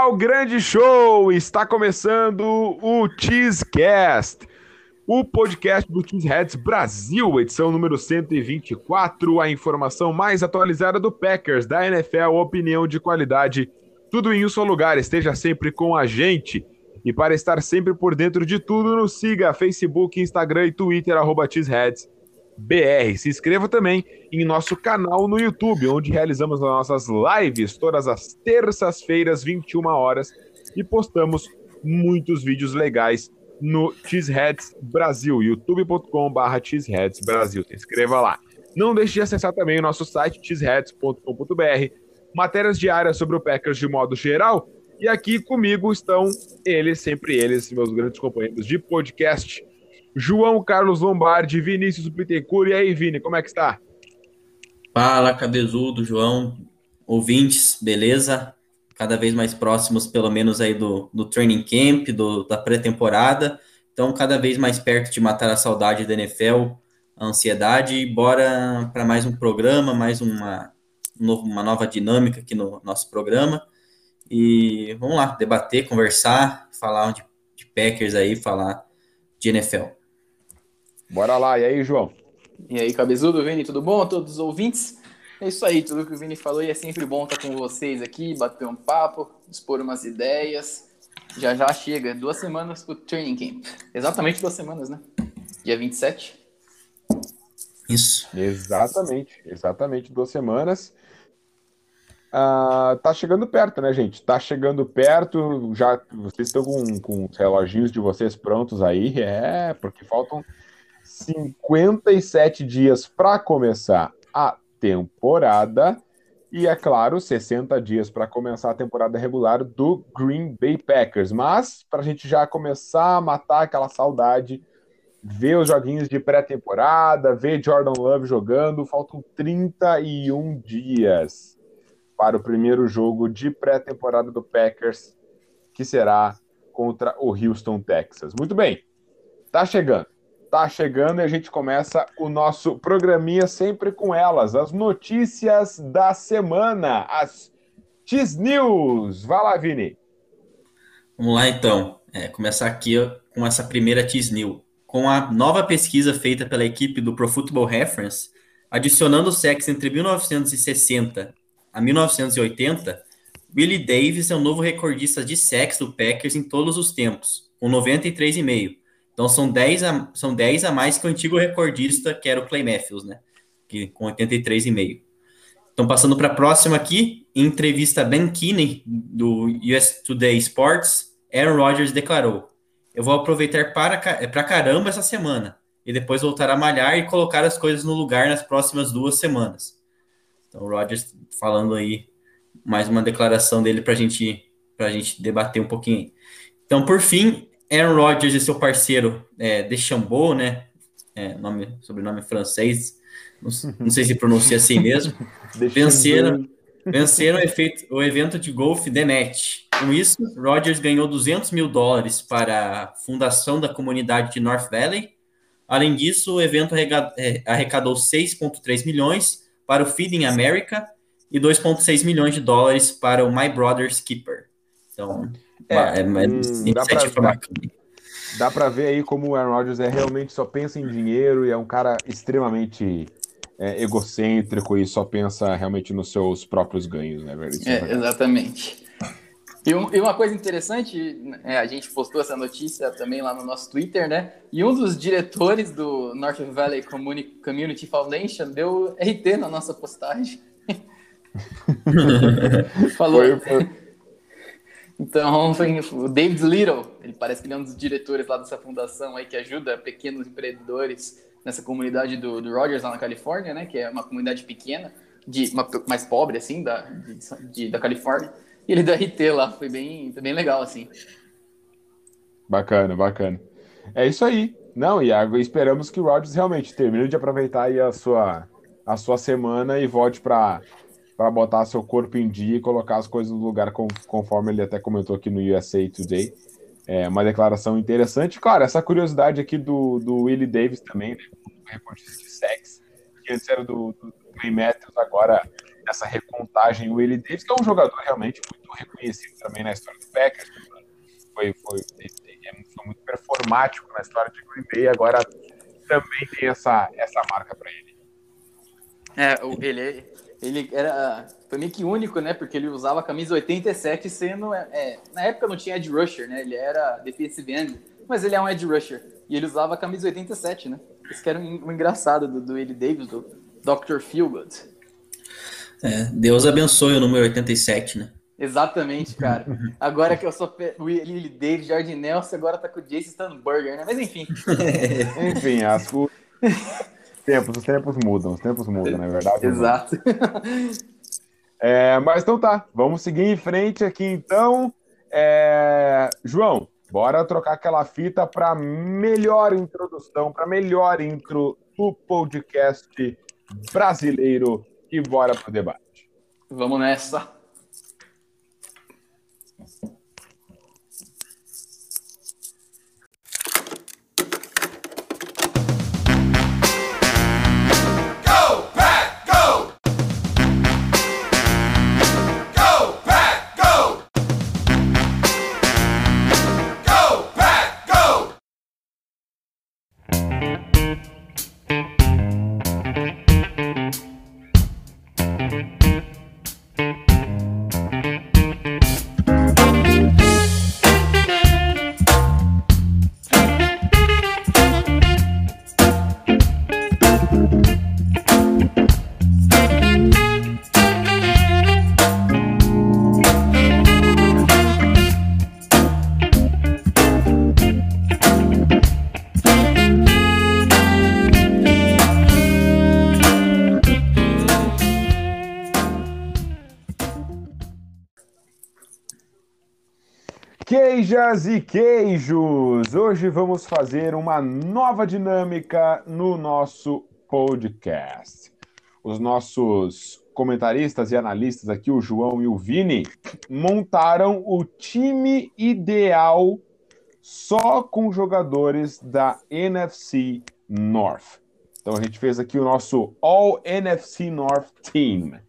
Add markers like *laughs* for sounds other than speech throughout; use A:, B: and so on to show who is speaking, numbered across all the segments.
A: Ao grande show! Está começando o Cheesecast, o podcast do Cheeseheads Brasil, edição número 124, a informação mais atualizada do Packers, da NFL, opinião de qualidade, tudo em um só lugar. Esteja sempre com a gente. E para estar sempre por dentro de tudo, nos siga Facebook, Instagram e Twitter, arroba. BR. Se inscreva também em nosso canal no YouTube, onde realizamos as nossas lives todas as terças-feiras, 21 horas, e postamos muitos vídeos legais no Cheeseheads Brasil, youtube.com.br Cheeseheads Brasil. Se inscreva lá. Não deixe de acessar também o nosso site cheeseheads.com.br, matérias diárias sobre o Packers de modo geral. E aqui comigo estão eles, sempre eles, meus grandes companheiros de podcast. João Carlos Lombardi, Vinícius Bittencourt. E aí, Vini, como é que está?
B: Fala, cabezudo, João. Ouvintes, beleza? Cada vez mais próximos, pelo menos aí do, do training camp, do, da pré-temporada. Então, cada vez mais perto de matar a saudade da NFL, a ansiedade. Bora para mais um programa, mais uma, uma nova dinâmica aqui no nosso programa. E vamos lá, debater, conversar, falar de, de Packers aí, falar de NFL.
A: Bora lá, e aí, João?
C: E aí, cabezudo, Vini, tudo bom? Todos os ouvintes? É isso aí, tudo que o Vini falou e é sempre bom estar com vocês aqui, bater um papo, expor umas ideias. Já já chega, duas semanas pro training camp. Exatamente duas semanas, né? Dia 27.
B: Isso.
A: Exatamente, exatamente duas semanas. Uh, tá chegando perto, né, gente? Tá chegando perto. Já vocês estão com, com os reloginhos de vocês prontos aí, é, porque faltam 57 dias para começar a temporada e, é claro, 60 dias para começar a temporada regular do Green Bay Packers. Mas, para a gente já começar a matar aquela saudade, ver os joguinhos de pré-temporada, ver Jordan Love jogando, faltam 31 dias para o primeiro jogo de pré-temporada do Packers, que será contra o Houston, Texas. Muito bem, tá chegando tá chegando e a gente começa o nosso programinha sempre com elas, as notícias da semana, as X News. Vai lá, Vini.
B: Vamos lá então, é, começar aqui com essa primeira X News. Com a nova pesquisa feita pela equipe do Pro Football Reference, adicionando sexo entre 1960 a 1980, Willie Davis é o novo recordista de sexo do Packers em todos os tempos, com 93,5 então são 10 a, são 10 a mais que o antigo recordista, que era o Clay Matthews, né? Que, com 83,5. Então, passando para a próxima aqui, em entrevista Ben Kinney, do US Today Sports, Aaron Rodgers declarou: Eu vou aproveitar para, para caramba essa semana e depois voltar a malhar e colocar as coisas no lugar nas próximas duas semanas. Então, o Rodgers falando aí mais uma declaração dele para gente, a gente debater um pouquinho. Então, por fim, Aaron Rodgers e seu parceiro é, Deschambault, né? É, nome, sobrenome francês, não, não, sei se pronuncia assim mesmo. *laughs* venceram, venceram o, efeito, o evento de golfe The Match. Com isso, Rodgers ganhou 200 mil dólares para a fundação da comunidade de North Valley. Além disso, o evento é, arrecadou 6,3 milhões para o Feeding America e 2,6 milhões de dólares para o My Brother's Keeper. Então,
A: é, é mas hum, dá pra, dá pra ver aí como o Aaron Rodgers é realmente só pensa em dinheiro e é um cara extremamente é, egocêntrico e só pensa realmente nos seus próprios ganhos, né, velho?
C: É, exatamente. E, um, e, uma coisa interessante, é, a gente postou essa notícia também lá no nosso Twitter, né? E um dos diretores do North Valley Community Foundation deu RT na nossa postagem. *laughs* Falou. Foi, foi, então, *laughs* o David Little, ele parece que ele é um dos diretores lá dessa fundação aí que ajuda pequenos empreendedores nessa comunidade do, do Rogers lá na Califórnia, né? Que é uma comunidade pequena, de uma, mais pobre, assim, da, de, de, da Califórnia. E ele da RT lá, foi bem, foi bem legal, assim.
A: Bacana, bacana. É isso aí. Não, Iago, esperamos que o Rogers realmente termine de aproveitar aí a sua, a sua semana e volte para para botar seu corpo em dia e colocar as coisas no lugar, conforme ele até comentou aqui no USA Today. É uma declaração interessante. Cara, essa curiosidade aqui do, do Willie Davis também, né? Recordista de sex, que antes era do, do Clay Matthews, agora nessa recontagem o Willie Davis, que é um jogador realmente muito reconhecido também na história do Packers. Foi, foi, foi muito performático na história de Green Bay, agora também tem essa, essa marca para ele.
C: É, ele, ele era foi meio que único, né? Porque ele usava a camisa 87 sendo. É, é, na época não tinha Ed Rusher, né? Ele era defensive end, mas ele é um Ed Rusher. E ele usava a camisa 87, né? Isso que era um, um engraçado do, do Willie Davis, do Dr. Feelgood.
B: É, Deus abençoe o número 87, né?
C: Exatamente, cara. *laughs* Agora que eu sou o Willie Davis, Jardim Nelson, agora tá com o Jason Stanburger, né? Mas enfim. *laughs*
A: enfim, as *laughs* tempos, os tempos mudam, os tempos mudam, na é verdade.
C: Exato.
A: É, mas então tá, vamos seguir em frente aqui então. É... João, bora trocar aquela fita para melhor introdução, para melhor intro do podcast brasileiro e bora pro debate.
C: Vamos nessa.
A: Queijas e queijos! Hoje vamos fazer uma nova dinâmica no nosso podcast. Os nossos comentaristas e analistas aqui, o João e o Vini, montaram o time ideal só com jogadores da NFC North. Então a gente fez aqui o nosso All NFC North Team.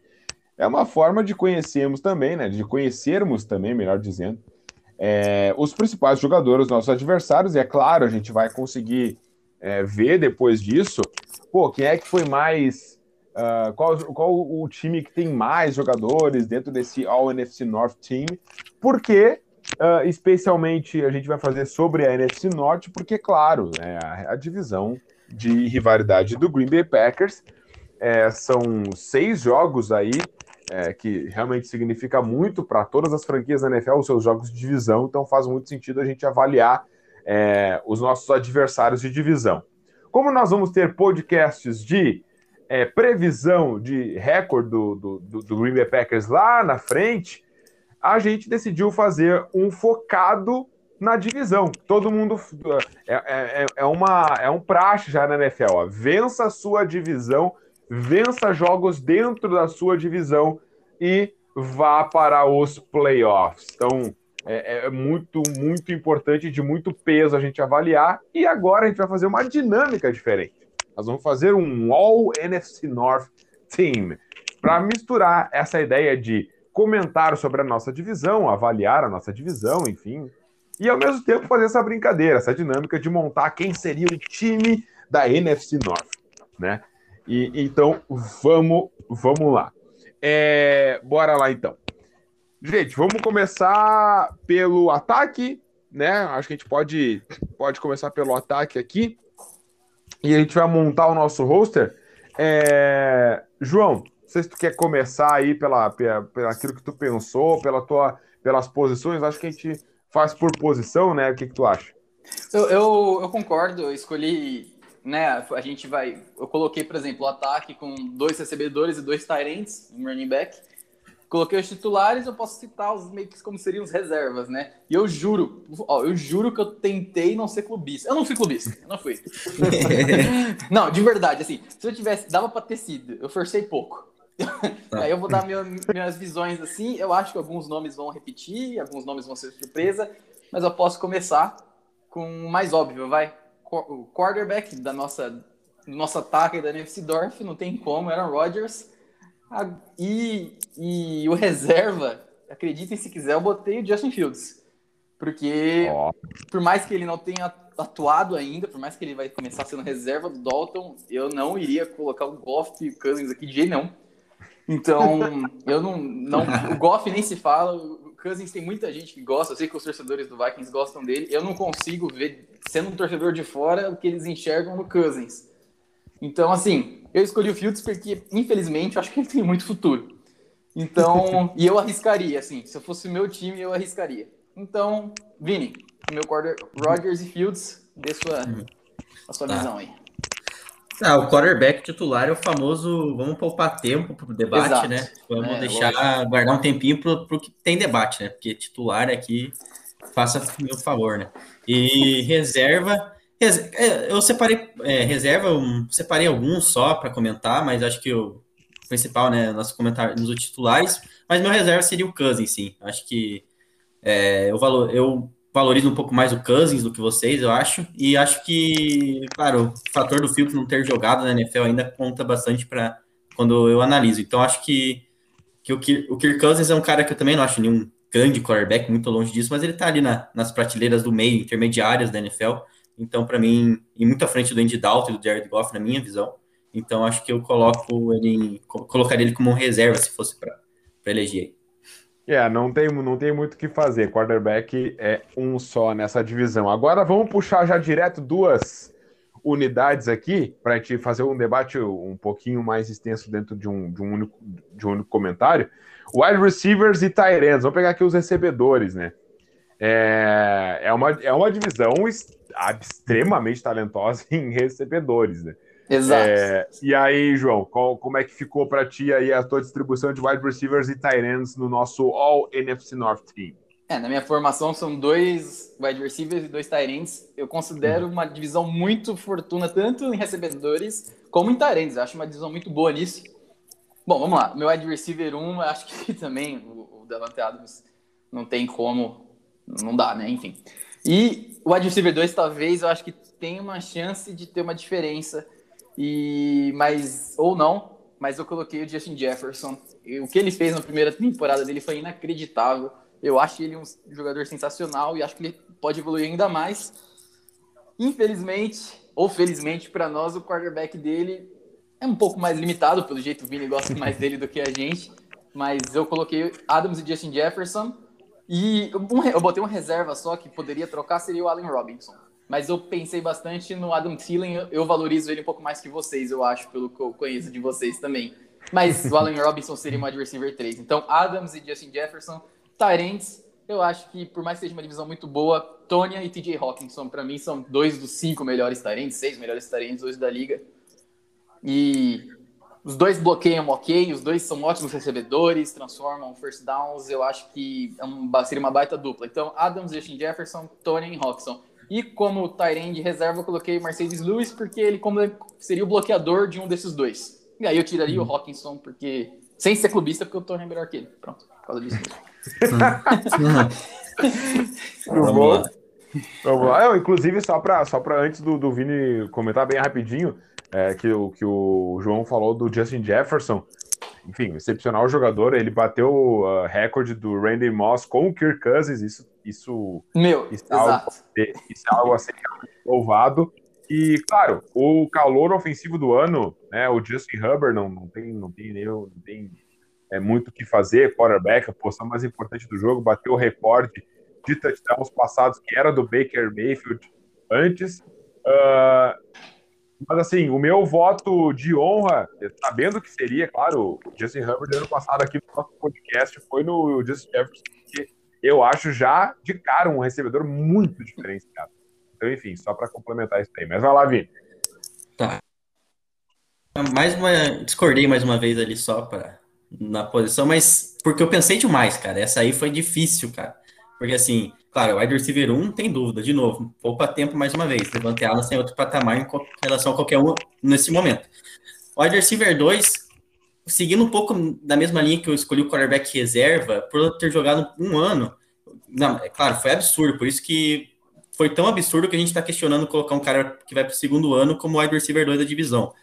A: É uma forma de conhecermos também, né? De conhecermos também, melhor dizendo, é, os principais jogadores, nossos adversários, e é claro, a gente vai conseguir é, ver depois disso, pô, quem é que foi mais. Uh, qual, qual o time que tem mais jogadores dentro desse All NFC North Team? Porque, uh, especialmente, a gente vai fazer sobre a NFC Norte, porque, claro, né, a, a divisão de rivalidade do Green Bay Packers é, são seis jogos aí é, que realmente significa muito para todas as franquias da NFL, os seus jogos de divisão, então faz muito sentido a gente avaliar é, os nossos adversários de divisão. Como nós vamos ter podcasts de é, previsão de recorde do, do, do Green Bay Packers lá na frente, a gente decidiu fazer um focado na divisão. Todo mundo é, é, é, é uma é um praxe já na NFL. Ó. Vença a sua divisão vença jogos dentro da sua divisão e vá para os playoffs. Então, é, é, muito, muito importante, de muito peso a gente avaliar. E agora a gente vai fazer uma dinâmica diferente. Nós vamos fazer um All NFC North Team para misturar essa ideia de comentar sobre a nossa divisão, avaliar a nossa divisão, enfim, e ao mesmo tempo fazer essa brincadeira, essa dinâmica de montar quem seria o time da NFC North, né? E, então, vamos, vamos lá. É, bora lá, então. Gente, vamos começar pelo ataque, né? Acho que a gente pode, pode começar pelo ataque aqui. E a gente vai montar o nosso roster. É... João, não sei se tu quer começar aí pela, pela, pela aquilo que tu pensou, pela tua, pelas posições. Acho que a gente faz por posição, né? O que, que tu acha?
C: Eu, eu, eu concordo, eu escolhi né, a gente vai. Eu coloquei, por exemplo, o ataque com dois recebedores e dois tight um running back. Coloquei os titulares, eu posso citar os meio que como seriam os reservas, né? E eu juro, ó, eu juro que eu tentei não ser clubista. Eu não fui clubista, eu não fui. *laughs* não, de verdade, assim, se eu tivesse, dava para ter sido, eu forcei pouco. Tá. Aí eu vou dar minha, minhas visões assim. Eu acho que alguns nomes vão repetir, alguns nomes vão ser surpresa, mas eu posso começar com o mais óbvio, vai o quarterback da nossa, do nosso ataque da NFC Dorf, não tem como, Aaron Rodgers. E, e o reserva, acreditem se quiser, eu botei o Justin Fields. Porque, oh. por mais que ele não tenha atuado ainda, por mais que ele vai começar sendo reserva do Dalton, eu não iria colocar o Goff e o Cousins aqui de jeito não. Então, eu não, não. O Goff nem se fala. Cousins tem muita gente que gosta. Eu sei que os torcedores do Vikings gostam dele. Eu não consigo ver, sendo um torcedor de fora, o que eles enxergam no Cousins. Então, assim, eu escolhi o Fields porque, infelizmente, eu acho que ele tem muito futuro. Então, *laughs* e eu arriscaria, assim, se eu fosse o meu time, eu arriscaria. Então, Vini, meu quarter, Rodgers e Fields, dê sua, a sua tá. visão aí.
B: Ah, o quarterback titular é o famoso vamos poupar tempo para o debate, Exato. né? Vamos é, deixar, lógico. guardar um tempinho para o que tem debate, né? Porque titular aqui, faça meu favor, né? E reserva, é, eu separei é, reserva, separei alguns só para comentar, mas acho que o principal, né, nosso comentário nos titulares, mas meu reserva seria o Cousins, sim. Acho que é, eu, valor, eu valorizo um pouco mais o Cousins do que vocês, eu acho, e acho que, claro, o fator do Fields não ter jogado na NFL ainda conta bastante para quando eu analiso. Então acho que, que o, Kirk, o Kirk Cousins é um cara que eu também não acho nenhum grande quarterback, muito longe disso, mas ele tá ali na, nas prateleiras do meio, intermediárias da NFL. Então, para mim, e muito à frente do Andy Dalton e do Jared Goff, na minha visão. Então, acho que eu coloco ele, colocaria ele como um reserva se fosse para eleger.
A: É, não tem, não tem muito o que fazer. Quarterback é um só nessa divisão. Agora vamos puxar já direto duas unidades aqui para a gente fazer um debate um pouquinho mais extenso dentro de um, de um, único, de um único comentário. Wide receivers e tight ends. Vamos pegar aqui os recebedores, né? É, é, uma, é uma divisão extremamente talentosa *laughs* em recebedores, né?
C: Exato. É,
A: e aí, João, qual, como é que ficou para ti aí a tua distribuição de wide receivers e tight ends no nosso All NFC North Team?
C: É, na minha formação são dois wide receivers e dois tight ends. Eu considero uhum. uma divisão muito fortuna tanto em recebedores como em tight ends. Eu acho uma divisão muito boa nisso. Bom, vamos lá. Meu wide receiver 1, acho que *laughs* também o, o Davante Adams não tem como, não dá, né? Enfim. E o wide receiver 2, talvez, eu acho que tem uma chance de ter uma diferença. E, mas, ou não, mas eu coloquei o Justin Jefferson. E o que ele fez na primeira temporada dele foi inacreditável. Eu acho ele um jogador sensacional e acho que ele pode evoluir ainda mais. Infelizmente, ou felizmente para nós, o quarterback dele é um pouco mais limitado, pelo jeito o Vini gosta mais dele do que a gente. Mas eu coloquei Adams e Justin Jefferson. E eu botei uma reserva só que poderia trocar, seria o Allen Robinson. Mas eu pensei bastante no Adam Thielen, eu valorizo ele um pouco mais que vocês, eu acho, pelo que eu conheço de vocês também. Mas o Allen Robinson seria uma wide receiver 3. Então, Adams e Justin Jefferson, Tyrants, eu acho que, por mais que seja uma divisão muito boa, Tonya e TJ Hawkinson, para mim, são dois dos cinco melhores Tyrants, seis melhores Tyrants hoje da liga. E os dois bloqueiam ok, os dois são ótimos recebedores, transformam first downs. Eu acho que é um, seria uma baita dupla. Então, Adams, Justin Jefferson, Tony e Hawkinson. E como Tyrande de reserva, eu coloquei Mercedes Lewis, porque ele como seria o bloqueador de um desses dois. E aí eu tiraria uhum. o Hawkinson, porque. Sem ser clubista, porque o Tony é melhor que ele. Pronto, por causa disso. *laughs*
A: Vamos lá. Vamos lá. Eu, inclusive, só para só antes do, do Vini comentar bem rapidinho, é, que, o, que o João falou do Justin Jefferson. Enfim, excepcional jogador. Ele bateu o uh, recorde do Randy Moss com o Kirk Cousins. Isso, isso,
C: Meu,
A: isso, é, algo, isso é algo a ser louvado. E, claro, o calor ofensivo do ano, né, o Justin Hubbard não, não tem, não tem, não tem é, muito o que fazer, quarterback, a posição mais importante do jogo, bateu o recorde de touchdowns passados, que era do Baker Mayfield antes. Uh, mas assim, o meu voto de honra, sabendo que seria, claro, o Justin Herbert ano passado aqui no nosso podcast foi no Justin Jefferson, que eu acho já de cara um recebedor muito diferenciado. Então, enfim, só para complementar isso aí. Mas vai lá, Vini.
B: Tá. Mais uma. Discordei mais uma vez ali só para na posição, mas porque eu pensei demais, cara. Essa aí foi difícil, cara. Porque assim, Claro, o wide receiver 1 tem dúvida, de novo, poupa tempo mais uma vez. Levante alas tem outro patamar em relação a qualquer um nesse momento. O wide receiver 2, seguindo um pouco da mesma linha que eu escolhi o quarterback reserva, por ter jogado um ano, não, é claro, foi absurdo, por isso que foi tão absurdo que a gente está questionando colocar um cara que vai para o segundo ano como wide receiver 2 da divisão.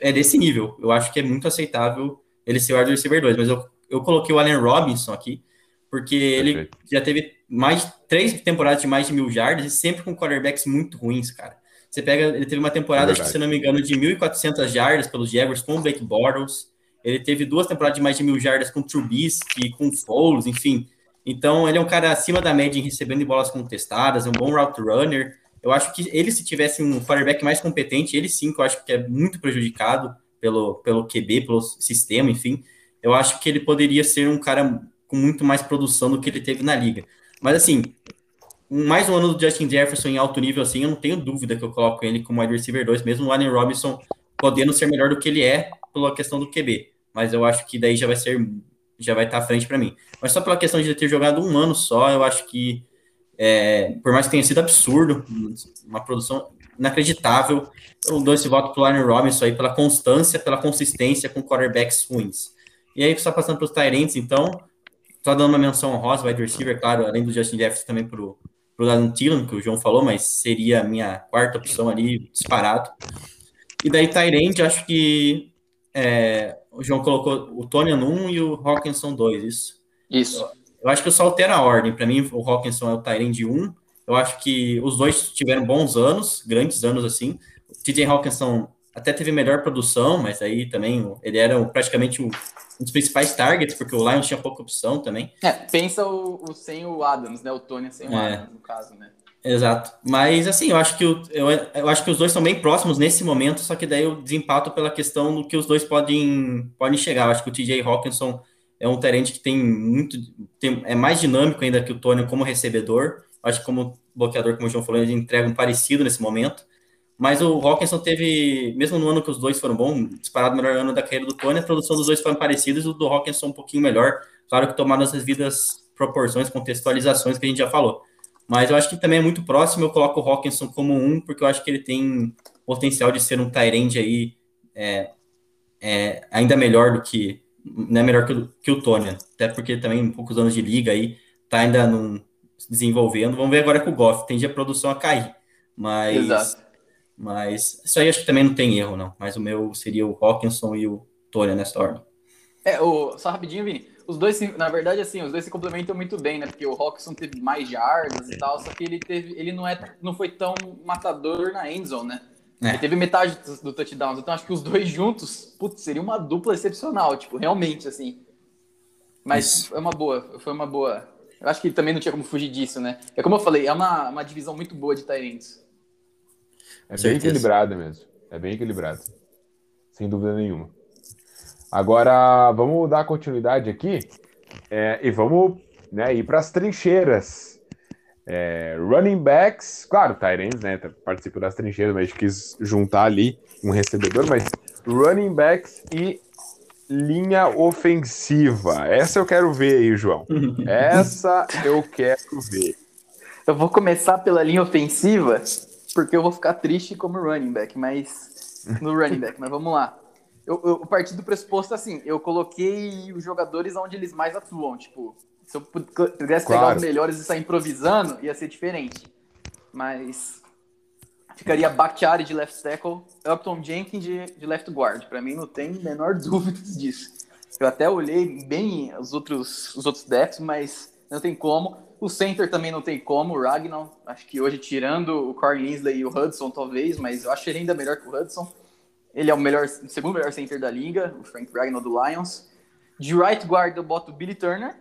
B: É desse nível, eu acho que é muito aceitável ele ser o wide receiver 2, mas eu, eu coloquei o Allen Robinson aqui, porque Perfeito. ele já teve mais três temporadas de mais de mil jardas e sempre com quarterbacks muito ruins, cara. Você pega, ele teve uma temporada, é acho que, se não me engano, de 1.400 jardas pelos Jaguars com o Blake Bortles. Ele teve duas temporadas de mais de mil jardas com o Trubisky, com o Foles, enfim. Então, ele é um cara acima da média em recebendo bolas contestadas, é um bom route runner. Eu acho que ele, se tivesse um quarterback mais competente, ele sim, que eu acho que é muito prejudicado pelo, pelo QB, pelo sistema, enfim. Eu acho que ele poderia ser um cara com muito mais produção do que ele teve na liga. Mas assim, mais um ano do Justin Jefferson em alto nível, assim, eu não tenho dúvida que eu coloco ele como wide receiver 2, mesmo o Allen Robinson podendo ser melhor do que ele é pela questão do QB. Mas eu acho que daí já vai ser, já vai estar à frente para mim. Mas só pela questão de ter jogado um ano só, eu acho que, é, por mais que tenha sido absurdo, uma produção inacreditável, eu dou esse voto pro Allen Robinson aí pela constância, pela consistência com quarterbacks ruins. E aí, só passando para os Tyrants, então, só dando uma menção honrosa, wide receiver, claro, além do Justin Jefferson também pro, pro Adam Thielen, que o João falou, mas seria a minha quarta opção ali, disparado. E daí Tyrant, acho que é, o João colocou o Tony 1 e o Hawkinson 2, isso?
C: Isso.
B: Eu, eu acho que eu só altero a ordem. Para mim, o Hawkinson é o Tyrant 1. Eu acho que os dois tiveram bons anos, grandes anos assim. O TJ Hawkinson até teve melhor produção, mas aí também ele era praticamente um dos principais targets, porque o Lions tinha pouca opção também.
C: É, pensa o, o sem o Adams, né? O Tony sem o é. Adams, no caso, né?
B: Exato. Mas assim, eu acho que o, eu, eu acho que os dois são bem próximos nesse momento, só que daí eu desempato pela questão do que os dois podem, podem chegar. Eu acho que o TJ Hawkinson é um terente que tem muito. Tem, é mais dinâmico ainda que o Tony como recebedor. Eu acho que como bloqueador, como o João falou, ele entrega um parecido nesse momento. Mas o Hawkinson teve, mesmo no ano que os dois foram bons, disparado o melhor ano da carreira do Tony, a produção dos dois foram parecidas, o do Hawkinson um pouquinho melhor. Claro que tomado as devidas proporções, contextualizações que a gente já falou. Mas eu acho que também é muito próximo, eu coloco o Hawkinson como um, porque eu acho que ele tem potencial de ser um Tyrande aí é, é, ainda melhor do que. Não é melhor que o, que o Tony, até porque também poucos anos de liga aí, tá ainda se desenvolvendo. Vamos ver agora com o Goff, tende a produção a cair. Mas. Exato mas isso aí acho que também não tem erro, não. Mas o meu seria o Hawkinson e o Tolha nessa ordem.
C: É, o, só rapidinho, Vini. Os dois, na verdade, assim, os dois se complementam muito bem, né? Porque o Hawkinson teve mais jardas e tal, só que ele teve, ele não, é, não foi tão matador na endzone, né? É. Ele teve metade do, do touchdowns. Então acho que os dois juntos, putz, seria uma dupla excepcional, tipo, realmente, assim. Mas Isso. foi uma boa, foi uma boa. Eu acho que também não tinha como fugir disso, né? É como eu falei, é uma, uma divisão muito boa de Tyrants.
A: É bem equilibrado mesmo. É bem equilibrado. Sem dúvida nenhuma. Agora, vamos dar continuidade aqui é, e vamos né, ir para as trincheiras. É, running backs, claro, Tyrants, né? Participa das trincheiras, mas a gente quis juntar ali um recebedor, mas running backs e linha ofensiva. Essa eu quero ver aí, João. *laughs* Essa eu quero ver.
C: Eu vou começar pela linha ofensiva porque eu vou ficar triste como running back, mas. No running back, mas vamos lá. Eu, eu parti do pressuposto assim, eu coloquei os jogadores onde eles mais atuam. Tipo, se eu pudesse claro. pegar os melhores e sair improvisando, ia ser diferente. Mas ficaria Bakhtiari de left tackle, Upton Jenkins de, de left guard. Para mim não tem menor *laughs* dúvida disso. Eu até olhei bem os outros, os outros decks, mas não tem como. O center também não tem como, o Ragnar. Acho que hoje, tirando o Corey Linsley e o Hudson, talvez, mas eu acho ele ainda melhor que o Hudson. Ele é o melhor, o segundo melhor center da liga, o Frank Ragnar do Lions. De right guard eu boto o Billy Turner.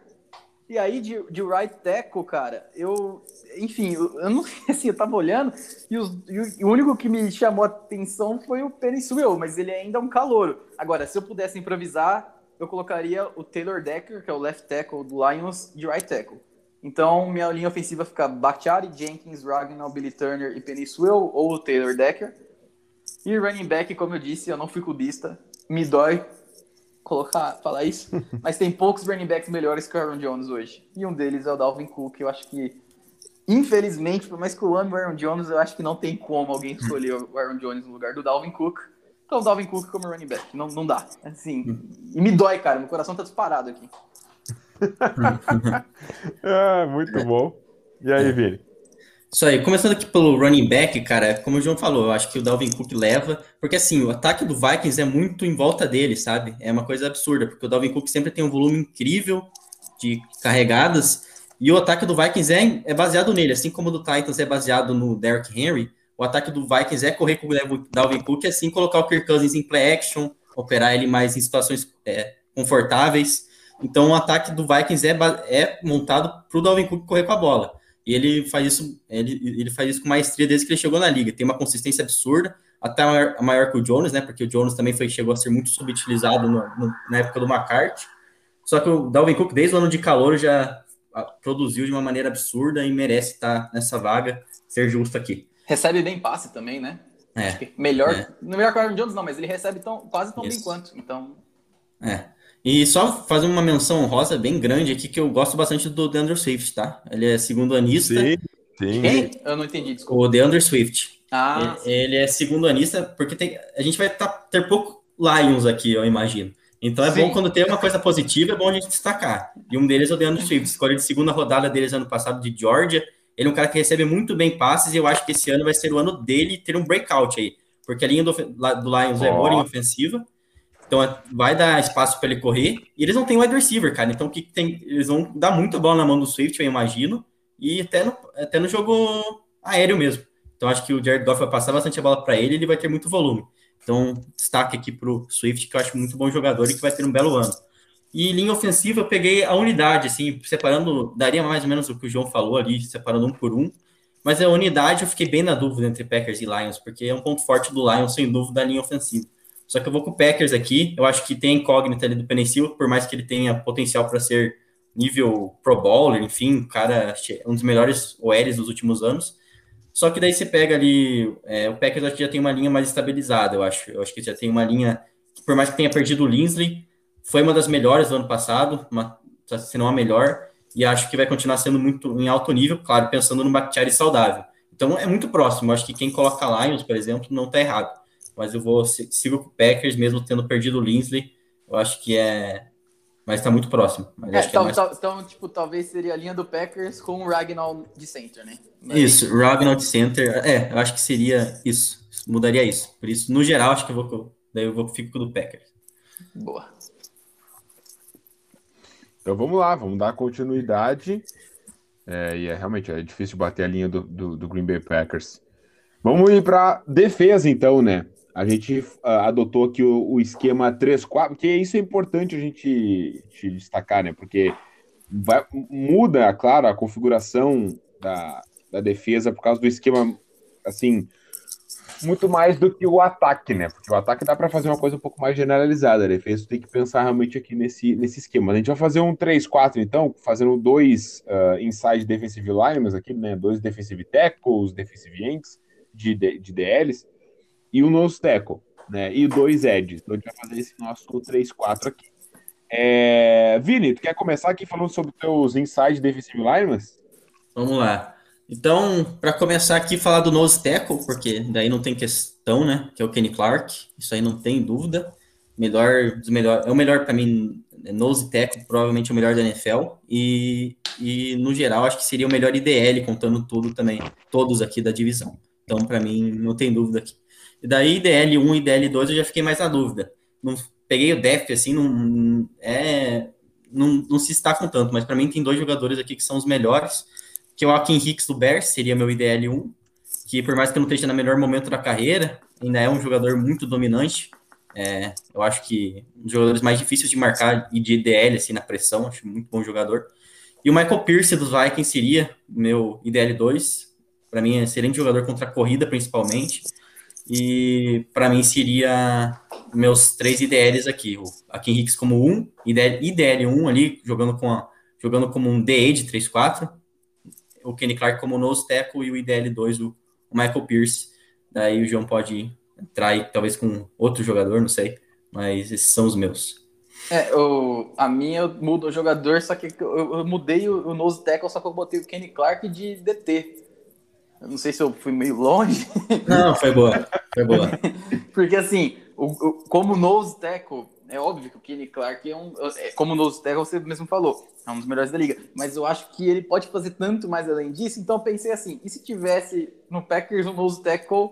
C: E aí, de, de right tackle, cara, eu. Enfim, eu, eu não *laughs* assim, eu tava olhando e, os, e, o único que me chamou a atenção foi o Penny Sewell, mas ele ainda é um calouro. Agora, se eu pudesse improvisar, eu colocaria o Taylor Decker, que é o left tackle do Lions, de right tackle. Então, minha linha ofensiva fica Bakhtiari, Jenkins, Ragnar, Billy Turner e Penny Sewell, ou Taylor Decker. E running back, como eu disse, eu não fui clubista. Me dói colocar, falar isso, *laughs* mas tem poucos running backs melhores que o Aaron Jones hoje. E um deles é o Dalvin Cook. Eu acho que, infelizmente, por mais que eu ame o Aaron Jones, eu acho que não tem como alguém escolher o Aaron Jones no lugar do Dalvin Cook. Então, o Dalvin Cook como running back. Não, não dá. Assim, e me dói, cara. Meu coração tá disparado aqui. *laughs*
A: ah, muito bom. E aí, Vini?
B: Isso aí, começando aqui pelo running back, cara, como o João falou, eu acho que o Dalvin Cook leva, porque assim, o ataque do Vikings é muito em volta dele, sabe? É uma coisa absurda, porque o Dalvin Cook sempre tem um volume incrível de carregadas, e o ataque do Vikings é, é baseado nele, assim como o do Titans é baseado no Derrick Henry, o ataque do Vikings é correr com o Dalvin Cook, assim, colocar o Kirk Cousins em play action, operar ele mais em situações é, confortáveis. Então, o ataque do Vikings é, é montado para o Dalvin Cook correr com a bola. E ele faz isso, ele, ele faz isso com maestria desde que ele chegou na liga. Tem uma consistência absurda, até maior, maior que o Jones, né? Porque o Jones também foi, chegou a ser muito subutilizado no, no, na época do McCarthy. Só que o Dalvin Cook, desde o ano de calor, já produziu de uma maneira absurda e merece estar nessa vaga, ser justo aqui.
C: Recebe bem passe também, né?
B: É.
C: melhor, é. não melhor que o Aaron Jones, não, mas ele recebe tão, quase tão Isso. bem quanto. Então.
B: É. E só fazer uma menção rosa bem grande aqui, que eu gosto bastante do DeAndre Swift, tá? Ele é segundo anista. Sim,
C: sim. Quem? Eu não entendi, desculpa.
B: O DeAndre Swift. Ah, ele, ele, é segundo anista, porque tem, a gente vai tá, ter pouco Lions aqui, eu imagino. Então é sim. bom quando tem uma coisa positiva, é bom a gente destacar. E um deles é o DeAndre Swift, escolha de segunda rodada deles ano passado de Georgia. Ele é um cara que recebe muito bem passes e eu acho que esse ano vai ser o ano dele ter um breakout aí. Porque a linha do, do Lions oh. é boa em ofensiva então é, vai dar espaço para ele correr. E eles não têm wide receiver, cara. Então que tem? Eles vão dar muita bola na mão do Swift, eu imagino. E até no, até no jogo aéreo mesmo. Então acho que o Jared Goff vai passar bastante a bola para ele, ele vai ter muito volume. Então, destaque aqui para o Swift, que eu acho muito bom jogador e que vai ter um belo ano. E linha ofensiva, eu peguei a unidade, assim, separando, daria mais ou menos o que o João falou ali, separando um por um. Mas a unidade eu fiquei bem na dúvida entre Packers e Lions, porque é um ponto forte do Lions, sem dúvida, a linha ofensiva. Só que eu vou com o Packers aqui. Eu acho que tem a incógnita ali do Penicil, por mais que ele tenha potencial para ser nível Pro Bowler, enfim, cara, um dos melhores OLs dos últimos anos. Só que daí você pega ali, é, o Packers acho que já tem uma linha mais estabilizada, eu acho. Eu acho que já tem uma linha, por mais que tenha perdido o Linsley, foi uma das melhores do ano passado, uma, se não a melhor, e acho que vai continuar sendo muito em alto nível, claro, pensando no Bakhtiari saudável. Então é muito próximo, acho que quem coloca Lions, por exemplo, não está errado mas eu vou sigo com o Packers, mesmo tendo perdido o Linsley. Eu acho que é. Mas tá muito próximo. Mas
C: é, então, é mais... então, tipo, talvez seria a linha do Packers com o Ragnall de center, né?
B: Mas... Isso, Ragnall de center. É, eu acho que seria isso. Mudaria isso. Por isso, no geral, acho que eu vou. Daí eu vou fico com o do Packers.
C: Boa.
A: Então vamos lá, vamos dar continuidade. É, e é realmente é difícil bater a linha do, do, do Green Bay Packers. Vamos ir para defesa, então, né? A gente uh, adotou aqui o, o esquema 3-4, porque isso é importante a gente, te destacar, né? Porque vai, muda, claro, a configuração da, da defesa por causa do esquema, assim, muito mais do que o ataque, né? Porque o ataque dá para fazer uma coisa um pouco mais generalizada. A defesa tem que pensar realmente aqui nesse, nesse esquema. A gente vai fazer um 3-4, então, fazendo dois uh, inside defensive linemen aqui, né? Dois defensive tackles, defensive ends de, de DLs e o nose tackle, né? E dois edges. Então a gente vai fazer esse nosso 3-4 aqui. É... Vini, tu quer começar aqui falando sobre teus inside defensive linemen?
B: Vamos lá. Então, para começar aqui, falar do nose tackle, porque daí não tem questão, né? Que é o Kenny Clark, isso aí não tem dúvida. Melhor melhor, é o melhor para mim, é nose tackle, provavelmente o melhor da NFL. E, e no geral, acho que seria o melhor IDL, contando tudo também, todos aqui da divisão. Então, para mim, não tem dúvida aqui. E daí, DL1 e DL2 eu já fiquei mais na dúvida. Não, peguei o def, assim, não, é, não, não se está com tanto, mas para mim tem dois jogadores aqui que são os melhores, que é o Akin Hicks do Bears, seria meu IDL1, que por mais que eu não esteja no melhor momento da carreira, ainda é um jogador muito dominante. É, eu acho que um dos jogadores mais difíceis de marcar e de IDL, assim, na pressão, acho muito bom jogador. E o Michael Pierce dos Vikings seria meu IDL2, para mim é excelente jogador contra a corrida, principalmente. E para mim seria meus três IDLs aqui. O Akin Hicks como um, IDL, IDL 1 ali, jogando, com a, jogando como um DA de 3-4. O Kenny Clark como nose tackle e o IDL 2, o, o Michael Pierce. Daí o João pode entrar aí, talvez com outro jogador, não sei. Mas esses são os meus.
C: É, o, a minha eu mudo o jogador, só que eu, eu mudei o, o nose tackle, só que eu botei o Kenny Clark de DT. Eu não sei se eu fui meio longe.
B: Não, foi boa. Foi boa. *laughs*
C: Porque assim, o, o, como nose tackle, é óbvio que o Kenny Clark é um. É, como no Tackle você mesmo falou, é um dos melhores da liga. Mas eu acho que ele pode fazer tanto mais além disso. Então eu pensei assim: e se tivesse no Packers um nose tackle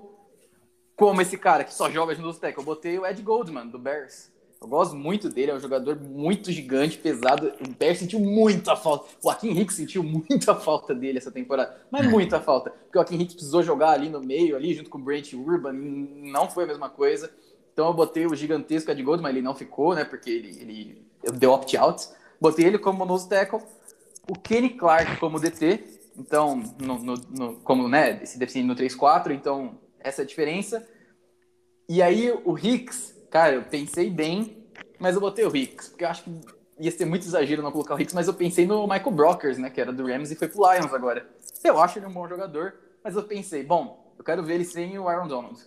C: como esse cara que só joga de nose tackle? Eu botei o Ed Goldman, do Bears. Eu gosto muito dele, é um jogador muito gigante, pesado. O Bears sentiu muita falta. O Joaquim Hicks sentiu muita falta dele essa temporada, mas é. muita falta. Porque o Joaquim Hicks precisou jogar ali no meio, ali junto com o Brent Urban, não foi a mesma coisa. Então eu botei o gigantesco Ed Goldman, ele não ficou, né? Porque ele, ele deu opt-out. Botei ele como nose tackle. O Kenny Clark como DT. Então, no, no, no como né, se define no 3-4, então essa é a diferença. E aí o Hicks, cara, eu pensei bem, mas eu botei o Hicks, porque eu acho que ia ser muito exagero não colocar o Hicks, mas eu pensei no Michael Brockers, né, que era do Rams e foi pro Lions agora. Eu acho ele um bom jogador, mas eu pensei, bom, eu quero ver ele sem o Aaron Donald.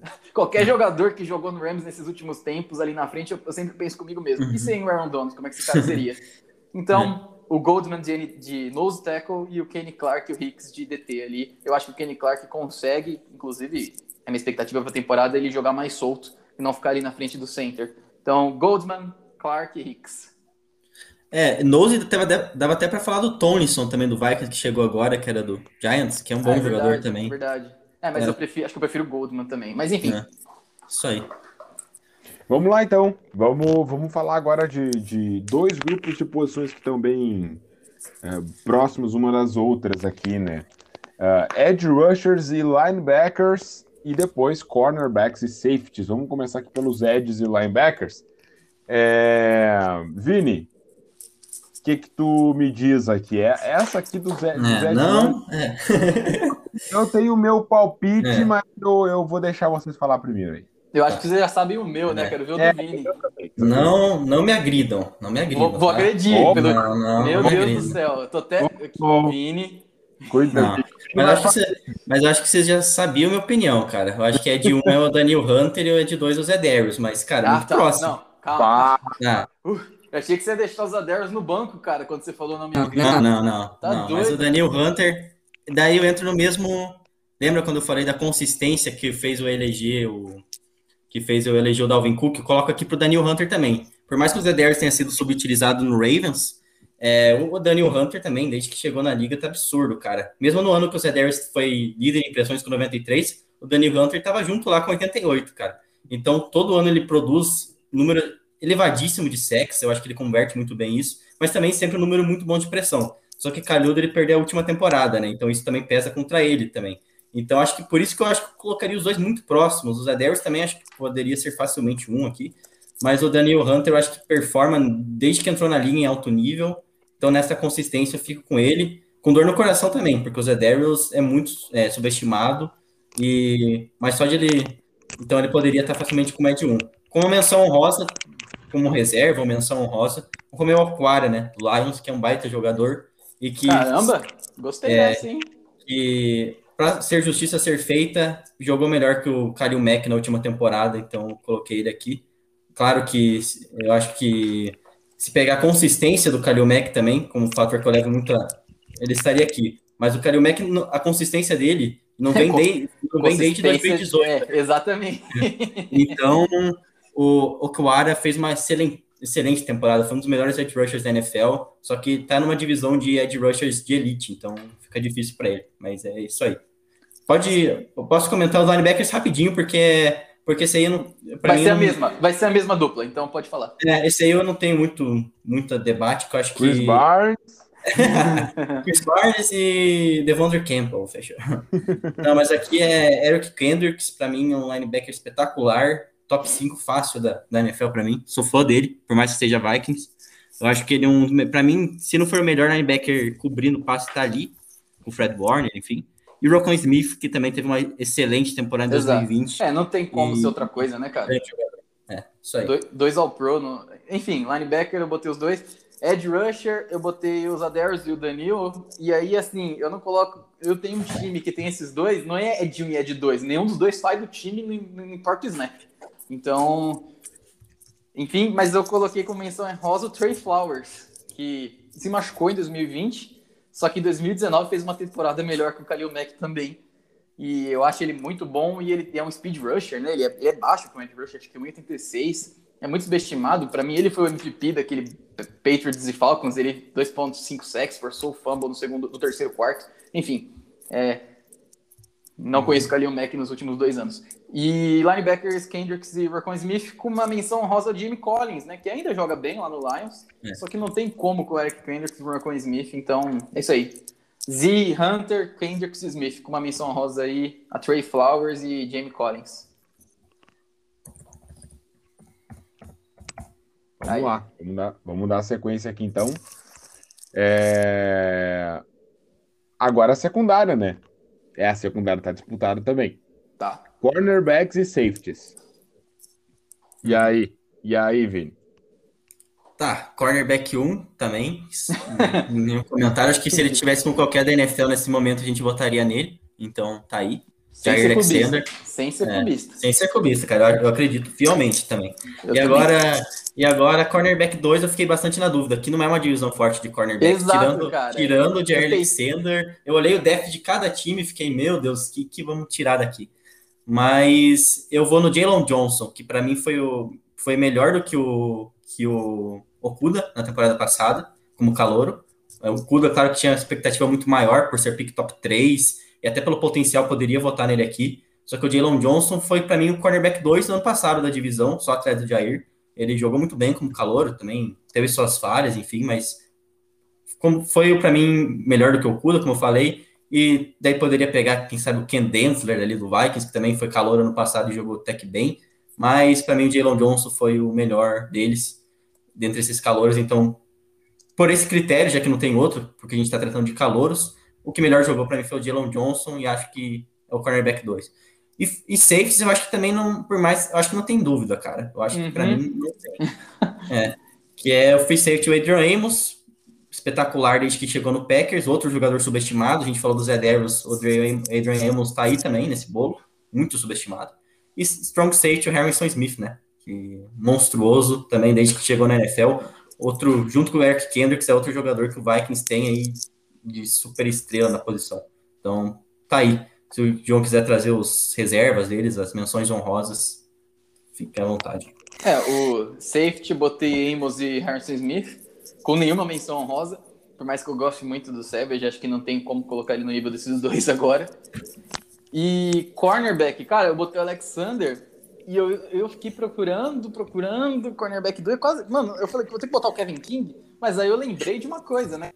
C: *laughs* Qualquer jogador que jogou no Rams nesses últimos tempos ali na frente, eu, eu sempre penso comigo mesmo. E sem o Aaron Donald, como é que esse cara seria? *laughs* Então, o Goldman de, de nose tackle e o Kenny Clark e o Hicks de DT ali. Eu acho que o Kenny Clark consegue, inclusive, a minha expectativa para a temporada é ele jogar mais solto e não ficar ali na frente do center. Então, Goldman, Clark e Hicks.
B: É, Nose dava, dava até para falar do Tonison também, do Vikings, que chegou agora, que era do Giants, que é um bom é, jogador
C: verdade,
B: também.
C: É verdade. É, mas é. eu prefiro, acho que eu prefiro Goldman também. Mas enfim. É.
B: Isso aí.
A: Vamos lá então. Vamos, vamos falar agora de, de dois grupos de posições que estão bem é, próximos uma das outras aqui, né? Uh, edge rushers e linebackers e depois cornerbacks e safeties. Vamos começar aqui pelos edges e linebackers. É... Vini, o que que tu me diz aqui? É essa aqui dos,
B: edges? É, não, é. *laughs*
A: eu tenho o meu palpite, é. mas eu, eu vou deixar vocês falar primeiro aí.
C: Eu acho que vocês já sabem o meu, né? É. Quero ver o do é, Vini.
B: Não, não me agridam. Não me agridam.
C: Vou, vou
B: tá?
C: agredir. pelo... não, não, meu Deus agridam. do céu. Eu tô até aqui com o Vini.
A: Cuida.
B: Mas, acho que você, mas eu acho que vocês já sabiam a minha opinião, cara. Eu acho que é de um é o Daniel Hunter e o de dois é o Zé Darius, mas, cara, ah, muito tá. próximo. Não,
C: calma. Ah. Uh, eu achei que você ia deixar o Zé Darius no banco, cara, quando você falou o nome
B: Não, não, não. não, tá não. Mas o Daniel Hunter, daí eu entro no mesmo. Lembra quando eu falei da consistência que fez o eleger o que fez eu eleger o Dalvin Cook, coloco aqui pro Daniel Hunter também. Por mais que o Darius tenha sido subutilizado no Ravens, é, o Daniel Hunter também, desde que chegou na liga, tá absurdo, cara. Mesmo no ano que o Darius foi líder em impressões com 93, o Daniel Hunter tava junto lá com 88, cara. Então, todo ano ele produz número elevadíssimo de sexo, eu acho que ele converte muito bem isso, mas também sempre um número muito bom de pressão. Só que calhou dele perder a última temporada, né? Então isso também pesa contra ele também. Então, acho que por isso que eu acho que eu colocaria os dois muito próximos. O Zedarius também acho que poderia ser facilmente um aqui. Mas o Daniel Hunter eu acho que performa desde que entrou na linha em alto nível. Então, nessa consistência, eu fico com ele. Com dor no coração também, porque o Zedarius é muito é, subestimado. E... Mas só de ele... Então, ele poderia estar facilmente com o Med 1. Com uma menção honrosa, como reserva, uma menção honrosa, o Romeu Aquara, né? Lions, que é um baita jogador. E que,
C: Caramba! Gostei é, dessa, hein?
B: Que para ser justiça ser feita, jogou melhor que o Kalil Mack na última temporada, então coloquei ele aqui. Claro que eu acho que se pegar a consistência do Kalil Mack também, como fator que eu levo muito, a, ele estaria aqui. Mas o Kalil Mack, a consistência dele não vem, *laughs* de, não vem desde 2018.
C: É, exatamente.
B: Então, o, o Kuara fez uma excelente, excelente temporada, foi um dos melhores edge rushers da NFL, só que tá numa divisão de edge rushers de elite, então fica difícil para ele, mas é isso aí. Pode, eu posso comentar os linebackers rapidinho, porque porque esse aí eu não.
C: Vai ser a mesma, vai ser a mesma dupla, então pode falar.
B: É, esse aí eu não tenho muito, muito debate, que eu acho que.
A: Chris Barnes. *laughs*
B: Chris Barnes e Devondre Campbell, fechou. *laughs* Não, mas aqui é Eric Kendricks, para mim, um linebacker espetacular, top 5 fácil da, da NFL para mim. Sou fã dele, por mais que seja Vikings. Eu acho que ele é um. Para mim, se não for o melhor linebacker cobrindo o passe, tá ali, com o Fred Warner, enfim. E o Rocco Smith, que também teve uma excelente temporada em Exato. 2020.
C: É, não tem como e... ser outra coisa, né, cara?
B: É, isso aí.
C: Dois, dois All-Pro. No... Enfim, linebacker eu botei os dois. Ed Rusher, eu botei os Adairs e o Danilo. E aí, assim, eu não coloco. Eu tenho um time que tem esses dois, não é Ed 1 e Ed 2. Nenhum dos dois sai do time, não importa o snap. Então. Enfim, mas eu coloquei como menção rosa o Trey Flowers, que se machucou em 2020 só que em 2019 fez uma temporada melhor que o Khalil Mack também. E eu acho ele muito bom e ele é um speed rusher, né? Ele é, ele é baixo para o rusher, acho que é 1,86. é muito subestimado. Para mim, ele foi o MVP daquele Patriots e Falcons. Ele 2.5 sacks, forçou o fumble no segundo, no terceiro quarto. Enfim, é, não conheço o Kalil Mack nos últimos dois anos. E linebackers Kendricks e Racon Smith com uma menção rosa de Jimmy Collins, né? Que ainda joga bem lá no Lions. É. Só que não tem como com o Eric Kendricks e o Racon Smith. Então, é isso aí. Z, Hunter, Kendricks e Smith com uma menção rosa aí a Trey Flowers e Jamie Collins.
A: Vamos aí. lá. Vamos dar, vamos dar a sequência aqui então. É... Agora a secundária, né? É, a secundária tá disputada também.
C: Tá.
A: Cornerbacks e safeties. E aí? E aí, Vini?
B: Tá, cornerback 1 também. *laughs* Nenhum comentário. Acho que se ele tivesse com qualquer da NFL nesse momento, a gente votaria nele. Então, tá aí.
C: Sem Jair Alexander. Sem ser é.
B: Sem ser clubista, cara. Eu acredito fielmente também. Eu e também. agora, e agora, cornerback 2, eu fiquei bastante na dúvida. Aqui não é uma divisão forte de cornerback.
C: Exato,
B: tirando,
C: cara.
B: tirando o Jair Alexander. Eu olhei o depth de cada time e fiquei, meu Deus, que, que vamos tirar daqui? Mas eu vou no Jalen Johnson, que para mim foi, o, foi melhor do que o, que o Okuda na temporada passada, como calouro. O Okuda, claro que tinha uma expectativa muito maior por ser pick top 3 e até pelo potencial poderia votar nele aqui. Só que o Jalen Johnson foi para mim o cornerback 2 no ano passado da divisão, só atrás do Jair. Ele jogou muito bem como calouro também, teve suas falhas, enfim, mas como foi para mim melhor do que o Okuda, como eu falei. E daí poderia pegar, quem sabe, o Ken Densler ali do Vikings, que também foi calor ano passado e jogou até que bem. Mas para mim o Jalen Johnson foi o melhor deles, dentre esses calores. Então, por esse critério, já que não tem outro, porque a gente está tratando de calouros, o que melhor jogou para mim foi o Jalen Johnson e acho que é o cornerback 2. E, e safeties eu acho que também não, por mais, eu acho que não tem dúvida, cara. Eu acho que para uhum. mim não tem. É, que é o free safety o Adrian Amos, espetacular desde que chegou no Packers, outro jogador subestimado, a gente falou do Zé Devils, o Adrian Amos tá aí também nesse bolo, muito subestimado. E strong safety o Harrison Smith, né, que monstruoso também desde que chegou na NFL, outro, junto com o Eric Kendricks, é outro jogador que o Vikings tem aí de super estrela na posição. Então, tá aí. Se o John quiser trazer os reservas deles, as menções honrosas, fique à vontade.
C: É, o safety, botei Amos e Harrison Smith com nenhuma menção honrosa. Por mais que eu goste muito do Savage, acho que não tem como colocar ele no nível desses *laughs* dois agora. E cornerback, cara, eu botei o Alexander e eu, eu fiquei procurando, procurando cornerback 2. Quase, mano, eu falei que vou ter que botar o Kevin King, mas aí eu lembrei de uma coisa, né?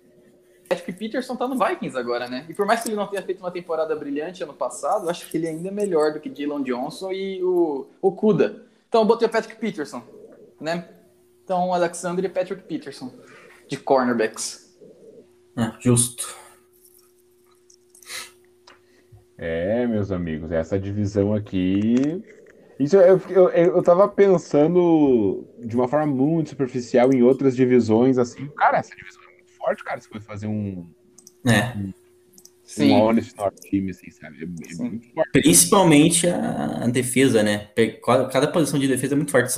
C: Acho que Peterson tá no Vikings agora, né? E por mais que ele não tenha feito uma temporada brilhante ano passado, acho que ele ainda é melhor do que Dylan Johnson e o, o Kuda. Então eu botei o Patrick Peterson, né? Então, Alexander e Patrick Peterson de cornerbacks.
B: Ah, justo.
A: É, meus amigos, essa divisão aqui. Isso eu, eu, eu tava pensando de uma forma muito superficial em outras divisões, assim. Cara, essa divisão é muito forte, cara. Você foi fazer um.
B: É.
A: Um, Sim. um honest time, assim, sabe? É, é muito
B: forte. Principalmente a, a defesa, né? Cada, posição de defesa é muito forte.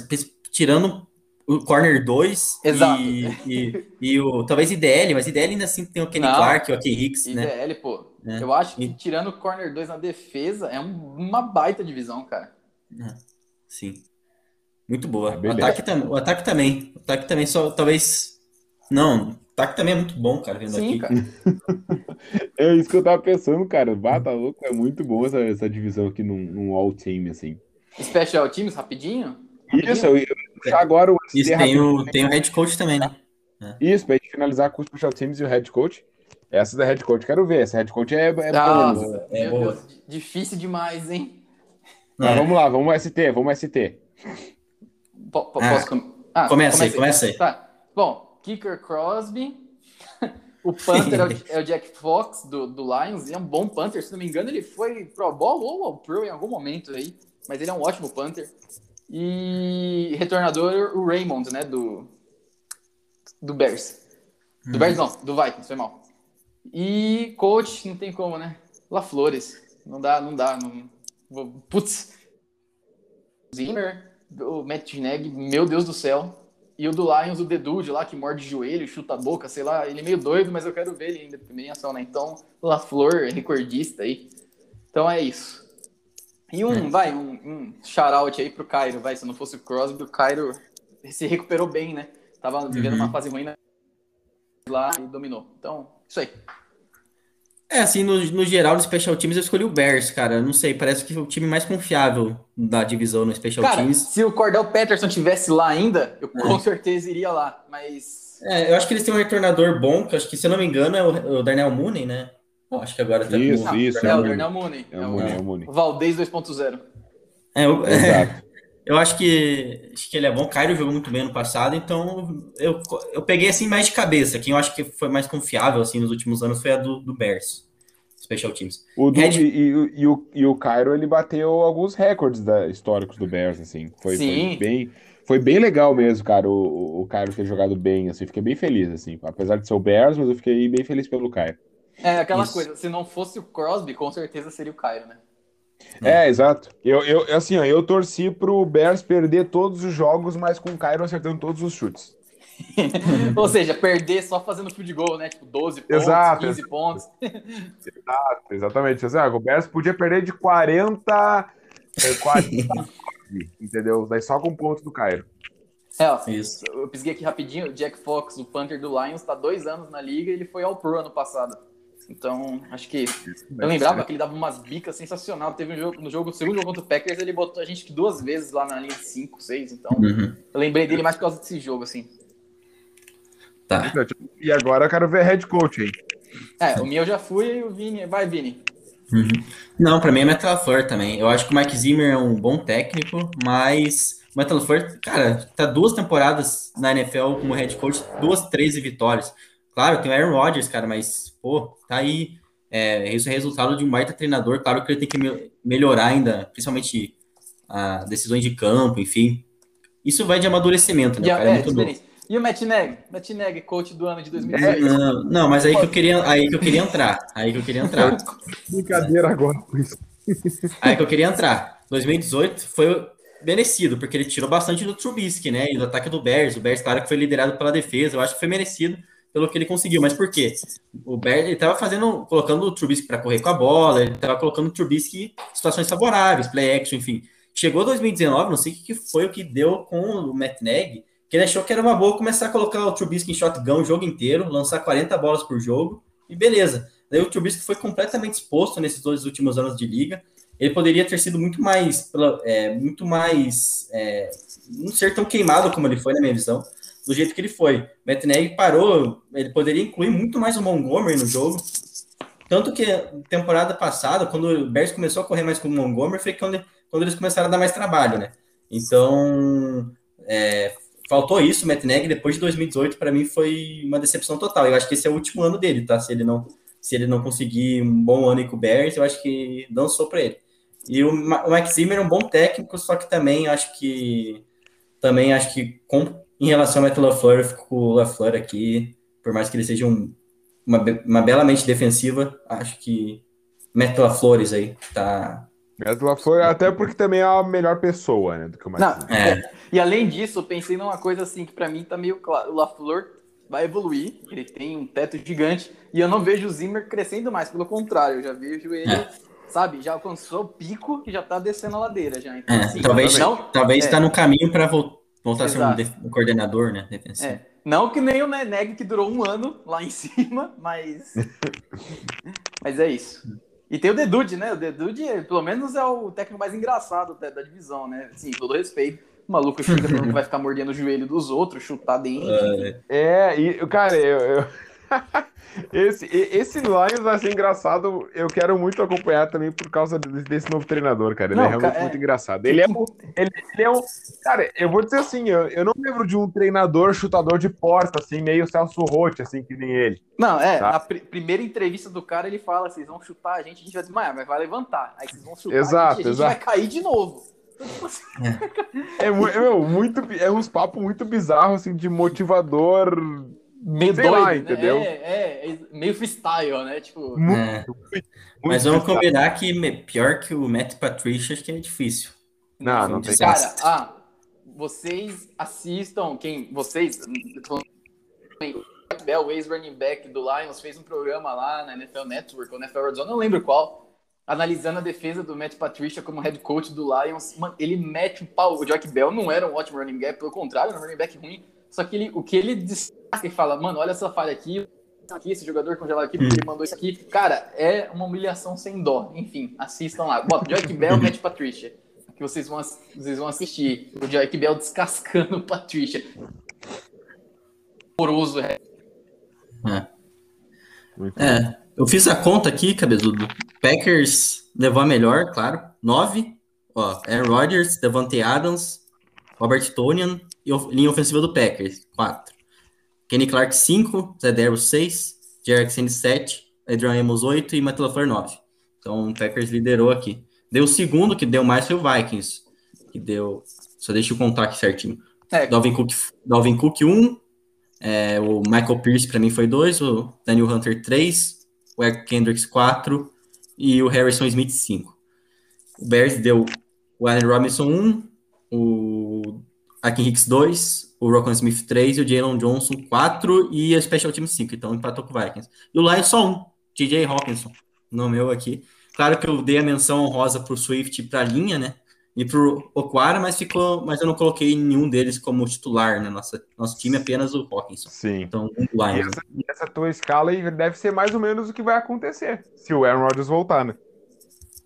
B: Tirando o corner 2 e, e, e, o talvez IDL, mas IDL ainda assim tem o Kenny Não, Clark, o Kenny Hicks,
C: IDL, né? IDL, pô. É. Eu acho que tirando o corner 2 na defesa é um, uma baita divisão, cara.
B: É. Sim. Muito boa. o, ataque o ataque também. O ataque também só talvez não, o ataque também é muito bom, cara, vendo Sim, aqui. Cara. *laughs*
A: é isso que eu tava pensando, cara. Bata louco, é muito bom essa, essa divisão aqui num, num all-team, assim.
C: Special Teams, rapidinho?
A: Isso, eu, puxar agora o
B: Isso, tem o, tem o head coach também, né?
A: É. Isso, pra gente finalizar com os special teams e o head coach. Essa da head coach, quero ver. Essa head coach é, é
C: Nossa, boa. É boa. Deus, difícil demais, hein?
A: Mas vamos lá, vamos ST, vamos ST.
C: P ah, posso com...
B: ah, começa aí, começa aí.
C: Tá. Bom, Kicker Crosby. o *laughs* Panther é, o, é, o, Jack Fox do, do Lions. Ele é um bom Panther, se não me engano, ele foi Pro Bowl ou ao Pro em algum momento aí. Mas ele é um ótimo Panther. E retornador, o Raymond, né? Do, do Bears. Do hum. Bears não, do Vikings, foi mal. E coach, não tem como, né? La Flores. Não dá, não dá. Não... Putz. Zimmer, o Matt Gineg, meu Deus do céu. E o do Lions, o Dedude lá, que morde joelho, chuta a boca, sei lá. Ele é meio doido, mas eu quero ver ele ainda em ação, né? Então, La Flor, recordista aí. Então é isso. E um, é. vai, um, um shout-out aí pro Cairo, vai, se não fosse o Crosby, o Cairo se recuperou bem, né? Tava vivendo uhum. uma fase ruim lá e dominou. Então, isso aí.
B: É, assim, no, no geral, no Special Teams eu escolhi o Bears, cara. Não sei, parece que é o time mais confiável da divisão no Special cara, Teams.
C: Se o Cordell Patterson tivesse lá ainda, eu é. com certeza iria lá, mas.
B: É, eu acho que eles têm um retornador bom, que acho que, se eu não me engano, é o, o Darnell Mooney, né? Eu acho que agora tá
A: Isso, com... isso.
C: É, o Darnell Mooney. É o Mooney, é o Mooney. Valdez 2.0.
B: É, eu, *laughs* é, eu acho que, acho que ele é bom. Cairo jogou muito bem no passado, então eu, eu peguei assim mais de cabeça. Quem eu acho que foi mais confiável assim nos últimos anos foi a do, do Bears. Special Teams.
A: O do, Red... e, e, e, o, e o Cairo ele bateu alguns recordes da, históricos do Bears, assim. Foi, foi, bem. Foi bem legal mesmo, cara, o, o Cairo ter jogado bem, assim, fiquei bem feliz, assim, apesar de ser o Bears, mas eu fiquei bem feliz pelo Cairo.
C: É, aquela Isso. coisa, se não fosse o Crosby, com certeza seria o Cairo, né?
A: É, exato. Eu, eu, assim, ó, eu torci pro Bears perder todos os jogos, mas com o Cairo acertando todos os chutes. *laughs*
C: Ou seja, perder só fazendo field goal, né? Tipo, 12 pontos, exato, 15 pontos.
A: Exato, exatamente. Assim, o Bears podia perder de 40, 40 *laughs* entendeu? Daí só com pontos do Cairo.
C: É, ó, Isso. eu pisguei aqui rapidinho. O Jack Fox, o Panther do Lions, tá dois anos na liga e ele foi ao Pro ano passado. Então, acho que. Eu lembrava que ele dava umas bicas sensacional. Teve um jogo, no jogo, no segundo jogo contra o Packers, ele botou a gente duas vezes lá na linha de 5, 6. Então, uhum. eu lembrei dele mais por causa desse jogo, assim.
A: Tá. E agora eu quero ver head coach aí.
C: É, o meu já fui e o Vini. Vai, Vini.
B: Uhum. Não, pra mim é Metal Flor também. Eu acho que o Mike Zimmer é um bom técnico, mas o Metal Flor, cara, tá duas temporadas na NFL como head coach, duas, 13 vitórias. Claro, tem o Aaron Rodgers, cara, mas, pô, tá aí. É, isso é resultado de um baita treinador. Claro que ele tem que me melhorar ainda, principalmente a decisões de campo, enfim. Isso vai de amadurecimento, né? cara, é, é muito
C: E o Matt Neg? Matt Neg, coach do ano de 2018.
B: É, não, não, mas aí que eu queria, aí que eu queria entrar. Aí que eu queria entrar. *laughs*
A: Brincadeira agora com isso.
B: Aí que eu queria entrar. 2018 foi merecido, porque ele tirou bastante do Trubisky, né? E do ataque do Bears. O Bears, claro que foi liderado pela defesa. Eu acho que foi merecido pelo que ele conseguiu. Mas por quê? O ele estava fazendo, colocando o Trubisky para correr com a bola, ele estava colocando o Trubisky em situações favoráveis, play action, enfim. Chegou 2019, não sei o que foi o que deu com o Matt Nagy, que ele achou que era uma boa começar a colocar o Trubisky em shotgun o jogo inteiro, lançar 40 bolas por jogo, e beleza. Daí o Trubisky foi completamente exposto nesses dois últimos anos de liga. Ele poderia ter sido muito mais, é, muito mais, é, não ser tão queimado como ele foi na minha visão do jeito que ele foi. Matt Nagy parou, ele poderia incluir muito mais o Montgomery no jogo. Tanto que temporada passada, quando o Bears começou a correr mais com o Montgomery, foi quando, quando eles começaram a dar mais trabalho, né? Então, é, faltou isso, o Matt Nagy, depois de 2018, para mim foi uma decepção total. Eu acho que esse é o último ano dele, tá? Se ele não, se ele não conseguir um bom ano com o Bears, eu acho que dançou para ele. E o, o Mike Zimmer é um bom técnico, só que também acho que também acho que com em relação ao Matt LaFleur, eu fico com o LaFleur aqui, por mais que ele seja um, uma, uma bela mente defensiva, acho que Matt LaFlores aí tá...
A: Matt LaFleur, até porque também é a melhor pessoa, né, do que o Matt
C: Não, é. E além disso, eu pensei numa coisa assim, que para mim tá meio claro, o LaFleur vai evoluir, ele tem um teto gigante, e eu não vejo o Zimmer crescendo mais, pelo contrário, eu já vejo ele... É sabe, já alcançou o pico e já tá descendo a ladeira já.
B: Então, é, assim, talvez não, talvez é, tá no caminho para voltar Voltar a ser um, um, coordenador, né? Defensivo.
C: É. Não que nem o Neg que durou um ano lá em *laughs* cima, mas. *laughs* mas é isso. E tem o Dedude, né? O Dedude, pelo menos, é o técnico mais engraçado da, da divisão, né? Sim, todo respeito. O maluco chega falando que vai ficar mordendo o joelho dos outros, chutar dentro. *laughs*
A: É, é e, cara, eu... eu... Esse, esse Lions vai ser engraçado. Eu quero muito acompanhar também por causa desse novo treinador, cara. Ele não, é realmente cara, muito é... engraçado. Ele é, um, ele, ele, é um. Cara, eu vou dizer assim: eu, eu não lembro de um treinador chutador de porta, assim, meio Celso Rotti, assim, que nem ele.
C: Não, é. Tá? Na pr primeira entrevista do cara, ele fala: vocês vão chutar a gente, a gente vai desmaiar, mas vai levantar. Aí vocês vão chutar
A: exato, a
C: gente, a
A: gente vai
C: cair de novo.
A: É, *laughs* é, meu, muito, é uns papos muito bizarros, assim, de motivador
C: meio Sei doido, lá, né? entendeu? É, é, é, meio freestyle, né? Tipo, muito,
B: é. muito, Mas vamos freestyle. combinar que pior que o Matt Patricia, acho que é difícil.
A: Não, não tem
C: Cara, ah, vocês assistam, quem, vocês, Bell, ex-running back do Lions, fez um programa lá na NFL Network, ou NFL Zone, não lembro qual, analisando a defesa do Matt Patricia como head coach do Lions, mano, ele mete o pau. O Jock Bell não era um ótimo running back, pelo contrário, era um running back ruim. Só que ele, o que ele destaca e fala, mano, olha essa falha aqui, aqui, esse jogador congelado aqui, porque ele mandou isso aqui. Cara, é uma humilhação sem dó. Enfim, assistam lá. Bota Jock Bell, Matt Patricia. Que vocês vão, vocês vão assistir. O Jock Bell descascando o Patricia. Horroroso. É.
B: É. Eu fiz a conta aqui, cabeçudo. Packers levou a melhor, claro. Nove. Ó, Aaron Rodgers, Devante Adams, Robert Tonian linha ofensiva do Packers. Quatro. Kenny Clark, 5, Zé Darrow, 6, Jackson, 7, Adrian Amos, 8 e Matt LaFleur, 9. Então o Packers liderou aqui. Deu o segundo, que deu mais foi o Vikings, que deu... Só deixa eu contar aqui certinho. É. Dalvin Cook, Dalvin Cook 1, é, o Michael Pierce para mim foi 2, o Daniel Hunter 3, o Eric Kendricks 4 e o Harrison Smith 5. O Bears deu o Allen Robinson 1, o Akin Hicks 2, o Rocco Smith 3 e o Jalen Johnson 4 e a Special Team 5, então empatou com o Vikings. E o Lions só um, TJ Hawkinson, no meu aqui. Claro que eu dei a menção honrosa pro Swift e pra linha, né? E pro Oquara, mas ficou, mas eu não coloquei nenhum deles como titular, né? Nossa, nosso time é apenas o Hawkinson.
A: Sim.
B: Então,
A: o Lions. E essa, e essa tua escala aí deve ser mais ou menos o que vai acontecer se o Aaron Rodgers voltar, né?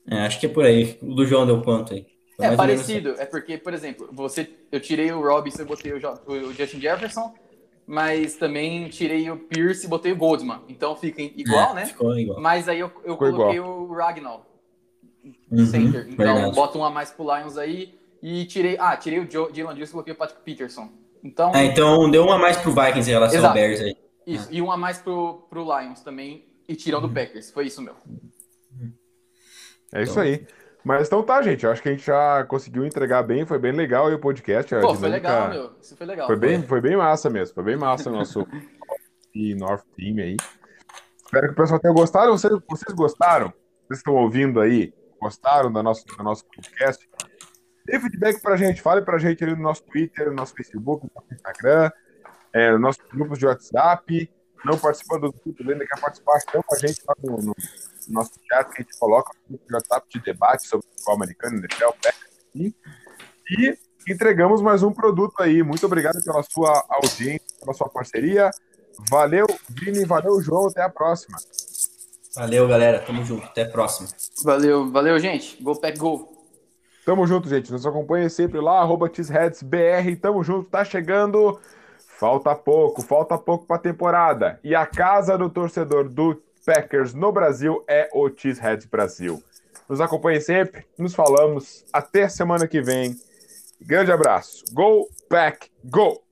B: É, acho que é por aí. O do João deu quanto aí?
C: É parecido, é porque, por exemplo, você, eu tirei o Robinson e botei o, o, Justin Jefferson, mas também tirei o Pierce e botei o Goldman. Então fica igual, é, né?
B: Ficou igual.
C: Mas aí eu, eu coloquei igual. o Ragnall uhum, center. Então verdade. bota um a mais pro Lions aí e tirei. Ah, tirei o Jalen Dills e coloquei o Patrick Peterson. Então,
B: é, então deu um a mais pro Vikings em relação Exato. ao Bears aí.
C: Isso, e um a mais pro, pro Lions também, e tirando o uhum. Packers. Foi isso, meu.
A: É isso aí. Mas então tá, gente. Eu acho que a gente já conseguiu entregar bem, foi bem legal aí o podcast.
C: Pô, dinâmica... foi legal, meu. Isso foi legal.
A: Foi, Bem, foi bem massa mesmo. Foi bem massa o nosso *laughs* e North Team aí. Espero que o pessoal tenha gostado. Vocês, vocês gostaram? Vocês estão ouvindo aí? Gostaram do nosso, do nosso podcast? Dê feedback pra gente. Fale pra gente ali no nosso Twitter, no nosso Facebook, no nosso Instagram, é, nos nossos grupos de WhatsApp. Não participa do grupo ainda quer participar, chama a gente lá no, no nosso chat que a gente coloca no WhatsApp de debate sobre o futebol americano, NFL, e, e entregamos mais um produto aí. Muito obrigado pela sua audiência, pela sua parceria. Valeu, Vini, valeu, João. Até a próxima.
B: Valeu, galera. Tamo junto. Até a próxima.
C: Valeu, valeu, gente. Go Pack Go.
A: Tamo junto, gente. Nos acompanha sempre lá, arroba BR. Tamo junto, tá chegando. Falta pouco, falta pouco pra temporada. E a casa do torcedor do Packers no Brasil é o Cheeseheads Brasil. Nos acompanhe sempre, nos falamos. Até semana que vem. Grande abraço. Go Pack Go!